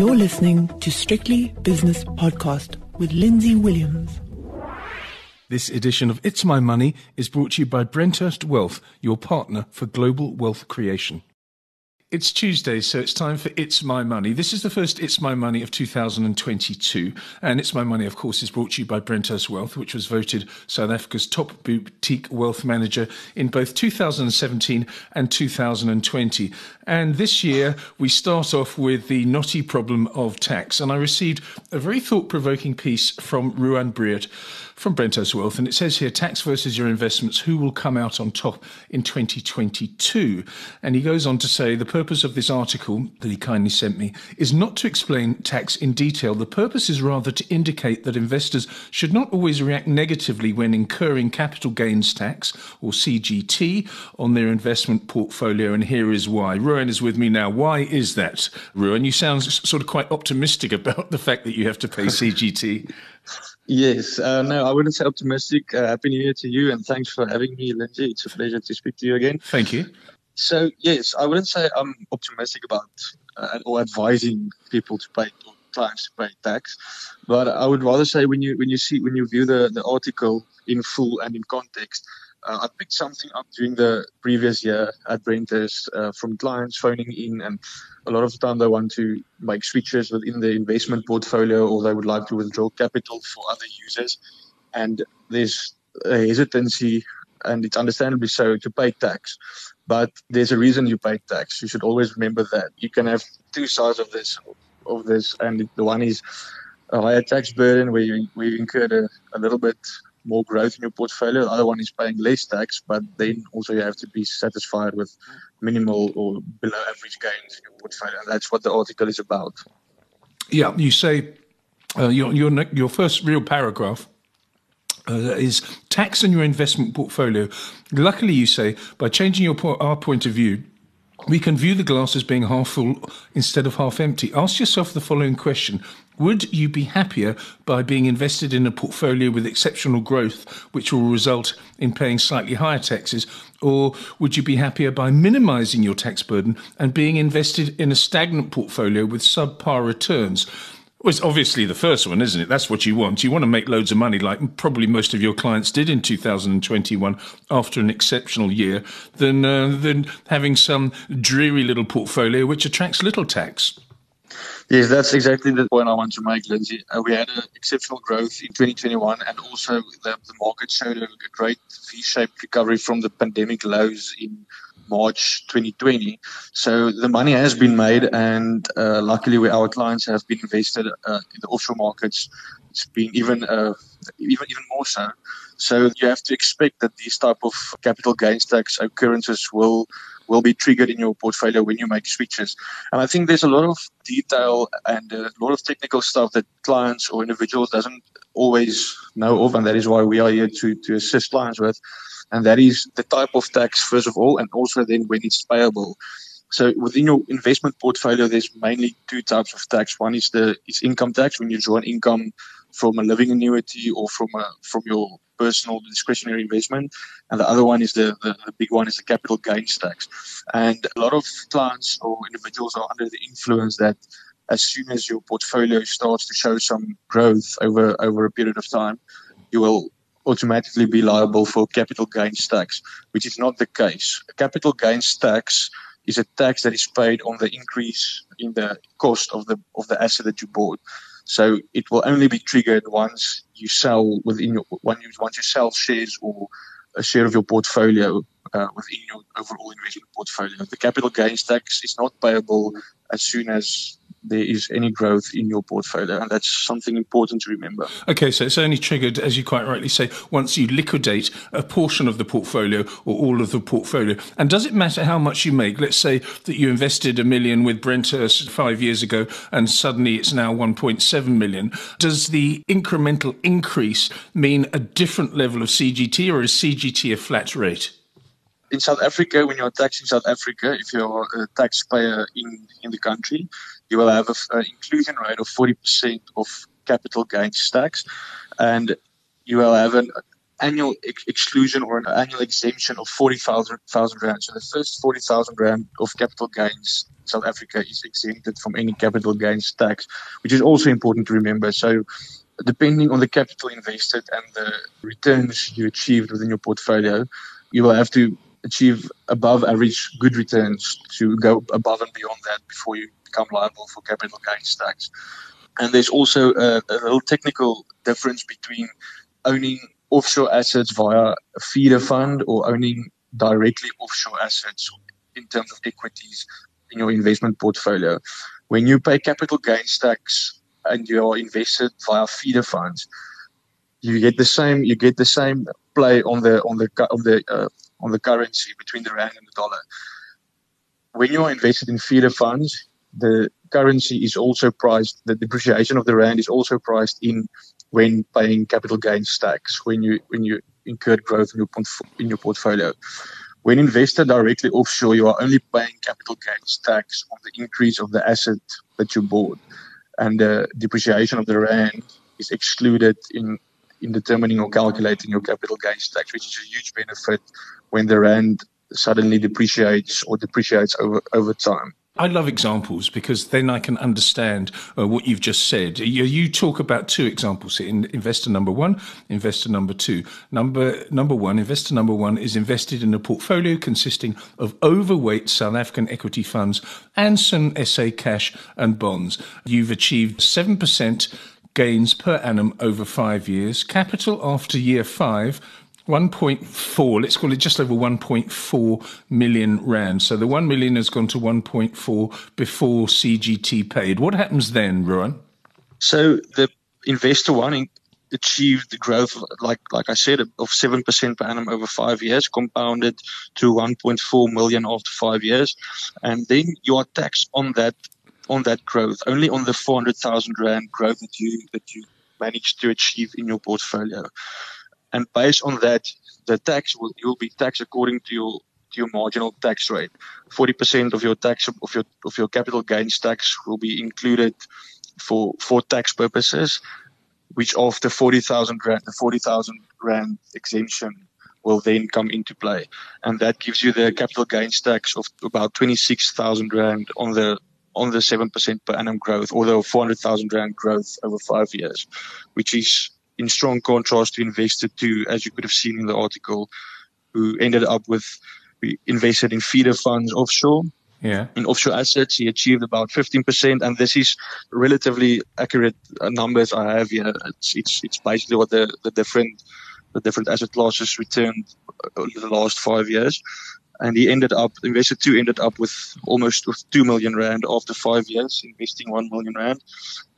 You're listening to Strictly Business Podcast with Lindsay Williams. This edition of It's My Money is brought to you by Brenthurst Wealth, your partner for global wealth creation. It's Tuesday, so it's time for It's My Money. This is the first It's My Money of 2022. And It's My Money, of course, is brought to you by Brenthurst Wealth, which was voted South Africa's top boutique wealth manager in both 2017 and 2020. And this year, we start off with the knotty problem of tax. And I received a very thought provoking piece from Ruan Breedt from Brenthurst Wealth, and it says here tax versus your investments, who will come out on top in 2022? And he goes on to say the purpose of this article that he kindly sent me is not to explain tax in detail. The purpose is rather to indicate that investors should not always react negatively when incurring capital gains tax or CGT on their investment portfolio. And here is why. Ruan is with me now. Why is that, Ruan? You sound sort of quite optimistic about the fact that you have to pay CGT. Yes, uh, no, I wouldn't say optimistic. Uh, happy New Year to you, and thanks for having me, Lindsay. It's a pleasure to speak to you again. Thank you. So, yes, I wouldn't say I'm optimistic about uh, or advising people to pay or clients to pay tax, but I would rather say when you when you see when you view the the article in full and in context, uh, I picked something up during the previous year at Brenthurst uh, from clients phoning in, and a lot of the time they want to make switches within the investment portfolio, or they would like to withdraw capital for other users. And there's a hesitancy, and it's understandably so, to pay tax. But there's a reason you pay tax. You should always remember that you can have two sides of this, of this, and the one is a higher tax burden where you, where you incurred a, a little bit more growth in your portfolio. The other one is paying less tax, but then also you have to be satisfied with minimal or below average gains in your portfolio. And that's what the article is about. Yeah, you say uh, your, your, your first real paragraph uh, is tax on your investment portfolio. Luckily, you say, by changing your po- our point of view, we can view the glass as being half full instead of half empty. Ask yourself the following question Would you be happier by being invested in a portfolio with exceptional growth, which will result in paying slightly higher taxes? Or would you be happier by minimizing your tax burden and being invested in a stagnant portfolio with subpar returns? Well, it's obviously the first one, isn't it? That's what you want. You want to make loads of money, like probably most of your clients did in 2021 after an exceptional year, than uh, than having some dreary little portfolio which attracts little tax. Yes, that's exactly the point I want to make, Lindsay. Uh, we had an exceptional growth in 2021, and also the, the market showed a great V-shaped recovery from the pandemic lows in March 2020. So the money has been made, and uh, luckily, our clients have been invested uh, in the offshore markets. It's been even uh, even even more so. So you have to expect that these type of capital gains tax occurrences will will be triggered in your portfolio when you make switches. And I think there's a lot of detail and a lot of technical stuff that clients or individuals doesn't always know of, and that is why we are here to to assist clients with and that is the type of tax first of all, and also then when it's payable. So within your investment portfolio, there's mainly two types of tax. One is the is income tax when you draw an income from a living annuity or from a from your personal discretionary investment, and the other one is the, the, the big one is the capital gains tax. And a lot of clients or individuals are under the influence that as soon as your portfolio starts to show some growth over over a period of time, you will automatically be liable for capital gains tax, which is not the case. Capital gains tax is a tax that is paid on the increase in the cost of the of the asset that you bought. So it will only be triggered once you sell within your when you once you sell shares or a share of your portfolio uh, within your overall investment portfolio. The capital gains tax is not payable as soon as there is any growth in your portfolio. And that's something important to remember. Okay, so it's only triggered, as you quite rightly say, once you liquidate a portion of the portfolio or all of the portfolio. And does it matter how much you make? Let's say that you invested a million with Brenthurst five years ago and suddenly it's now 1.7 million. Does the incremental increase mean a different level of CGT or is CGT a flat rate? in South Africa, when you're taxed in South Africa, if you're a taxpayer in, in the country, you will have an inclusion rate of 40% of capital gains tax, and you will have an annual ex- exclusion or an annual exemption of 40,000 rand. So the first 40,000 rand of capital gains South Africa is exempted from any capital gains tax, which is also important to remember. So depending on the capital invested and the returns you achieved within your portfolio, you will have to achieve above average good returns to go above and beyond that before you become liable for capital gains tax. And there's also a, a little technical difference between owning offshore assets via a feeder fund or owning directly offshore assets in terms of equities in your investment portfolio. When you pay capital gains tax and you are invested via feeder funds, you get the same you get the same play on the on the on the uh, on the currency between the rand and the dollar. When you are invested in feeder funds, the currency is also priced. The depreciation of the rand is also priced in when paying capital gains tax when you when you incurred growth in your in your portfolio. When invested directly offshore, you are only paying capital gains tax on the increase of the asset that you bought, and the depreciation of the rand is excluded in in determining or calculating your capital gains tax, which is a huge benefit when the rand suddenly depreciates or depreciates over over time. I love examples because then I can understand uh, what you've just said. You, you, talk about two examples here: in investor number one, investor number two. Number number one, investor number one is invested in a portfolio consisting of overweight South African equity funds and some SA cash and bonds. You've achieved seven percent gains per annum over five years. Capital after year five 1.4, let's call it just over 1.4 million rand. So the 1 million has gone to 1.4 before CGT paid. What happens then, Ruan? So the investor one achieved the growth, like like I said, of 7% per annum over five years, compounded to 1.4 million after five years. And then you are taxed on that on that growth, only on the 400,000 rand growth that you that you managed to achieve in your portfolio and based on that, the tax will you'll be taxed according to your to your marginal tax rate. Forty percent of your tax of your of your capital gains tax will be included for for tax purposes, which of the forty thousand rand the forty thousand rand exemption will then come into play, and that gives you the capital gains tax of about twenty six thousand rand on the on the seven percent per annum growth, or the four hundred thousand rand growth over five years, which is in strong contrast to investor two, as you could have seen in the article, who ended up with we invested in feeder funds offshore. Yeah. In offshore assets, he achieved about 15%, and this is relatively accurate uh, numbers I have here. It's, it's, it's basically what the, the different the different asset classes returned over uh, the last five years. And he ended up, investor two ended up with almost with 2 million rand after five years, investing 1 million rand.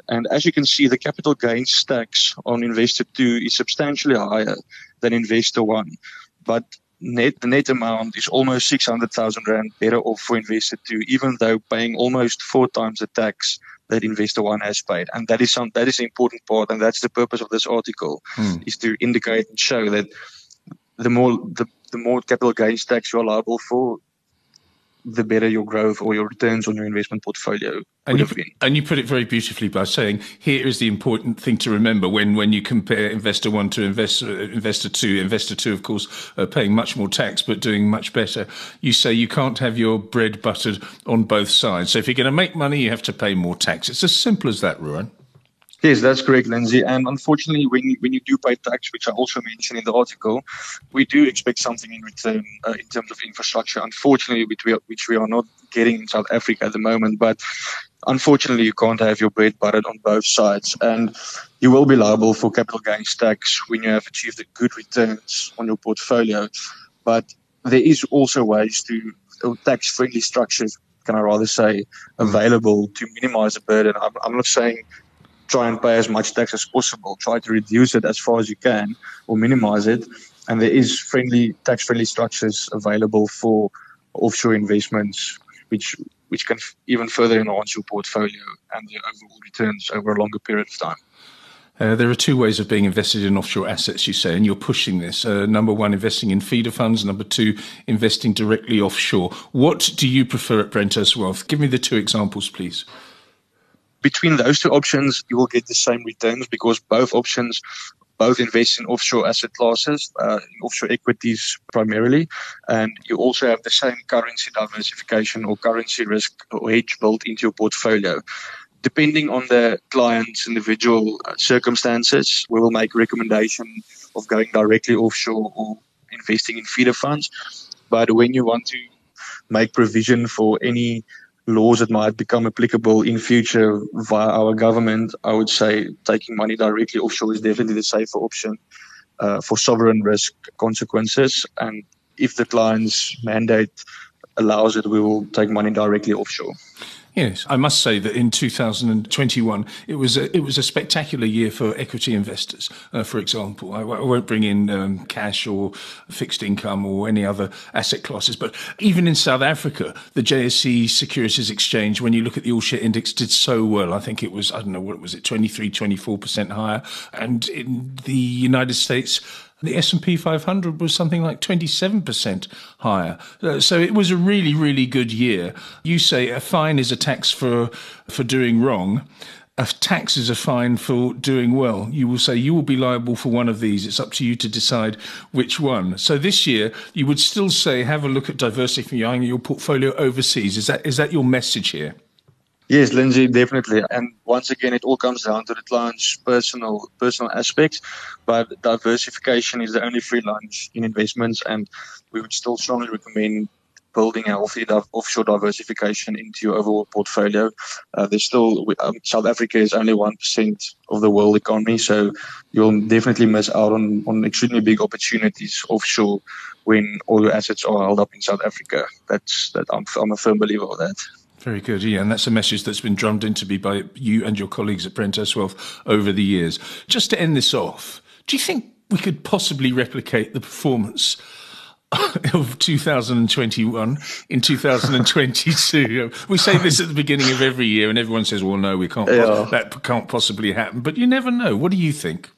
And as you can see, the capital gains tax on investor two is substantially higher than investor one. But net, the net amount is almost 600,000 Rand better off for investor two, even though paying almost four times the tax that investor one has paid. And that is some, that is the important part. And that's the purpose of this article hmm. is to indicate and show that the more, the, the more capital gains tax you're liable for, the better your growth or your returns on your investment portfolio and you, and you, put it very beautifully by saying here is the important thing to remember when, when you compare investor one to investor, investor two. Investor two, of course, uh, paying much more tax but doing much better. You say you can't have your bread buttered on both sides. So if you're going to make money, you have to pay more tax. It's as simple as that, Ruan. Yes, that's correct, Lindsay. And unfortunately, when you, when you do pay tax, which I also mentioned in the article, we do expect something in return uh, in terms of infrastructure. Unfortunately, which we, are, which we are not getting in South Africa at the moment. But unfortunately, you can't have your bread buttered on both sides, and you will be liable for capital gains tax when you have achieved good returns on your portfolio. But there is also ways to uh, tax-friendly structures can I rather say, available to minimize the burden. I'm, I'm, not saying try and pay as much tax as possible. Try to reduce it as far as you can or minimize it. And there is friendly tax friendly structures available for offshore investments, which which can even further enhance your portfolio and the overall returns over a longer period of time. Uh, there are two ways of being invested in offshore assets, you say, and you're pushing this. Uh, number one, investing in feeder funds. Number two, investing directly offshore. What do you prefer at Brenthurst Wealth? Give me the two examples, please between those two options, you will get the same returns because both options both invest in offshore asset classes, uh, offshore equities primarily, and you also have the same currency diversification or currency risk or hedge built into your portfolio. Depending on the client's individual uh, circumstances, we will make recommendation of going directly offshore or investing in feeder funds. But when you want to make provision for any laws that might become applicable in future via our government, I would say taking money directly offshore is definitely the safer option uh, for sovereign risk consequences. And if the client's mandate allows it, we will take money directly offshore. Yes, I must say that in 2021 it was a, it was a spectacular year for equity investors. Uh, for example, I, I, won't bring in um, cash or fixed income or any other asset classes, but even in South Africa, the JSE Securities Exchange, when you look at the all share index, did so well. I think it was I don't know what was it 23, 24 percent higher, and in the United States the S&P 500 was something like 27% higher. Uh, so it was a really, really good year. You say a fine is a tax for, for doing wrong. A tax is a fine for doing well. You will say you will be liable for one of these. It's up to you to decide which one. So this year, you would still say have a look at diversifying your your portfolio overseas. Is that is that your message here? Yes, Lindsay, definitely. And once again, it all comes down to the client's personal personal aspects. But diversification is the only free lunch in investments, and we would still strongly recommend building a healthy offshore diversification into your overall portfolio. Uh, there's still um, South Africa is only one percent of the world economy, so you'll definitely miss out on on extremely big opportunities offshore when all your assets are held up in South Africa. That's that I'm, I'm a firm believer of that. Very good, yeah, and that's a message that's been drummed into me by you and your colleagues at Brenthurst Wealth over the years. Just to end this off, do you think we could possibly replicate the performance of 2021 in 2022. we say this at the beginning of every year, and everyone says, "Well, no, we can't. Yeah. That can't possibly happen." But you never know. What do you think?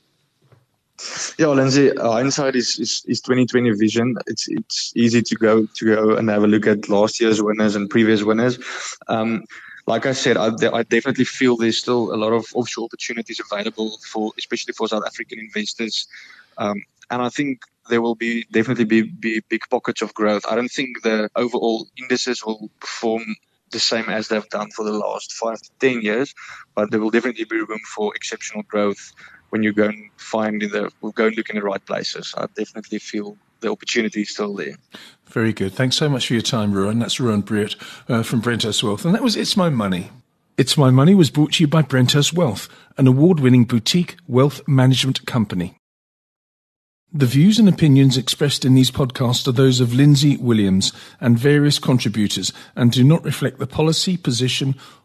Yeah, Lindsay, hindsight is, is, is 2020 vision. It's it's easy to go to go and have a look at last year's winners and previous winners. Um, like I said, I, I, definitely feel there's still a lot of offshore opportunities available for, especially for South African investors. Um, and I think there will be definitely be, be big pockets of growth. I don't think the overall indices will perform the same as they've done for the last five to ten years, but there will definitely be room for exceptional growth when you go and find in the we'll go and look in the right places. I definitely feel the opportunity is still there. Very good. Thanks so much for your time, Ruan. That's Ruan Breedt uh, from Brenthurst Wealth. And that was It's My Money. It's My Money was brought to you by Brenthurst Wealth, an award winning boutique wealth management company. The views and opinions expressed in these podcasts are those of Lindsay Williams and various contributors and do not reflect the policy, position,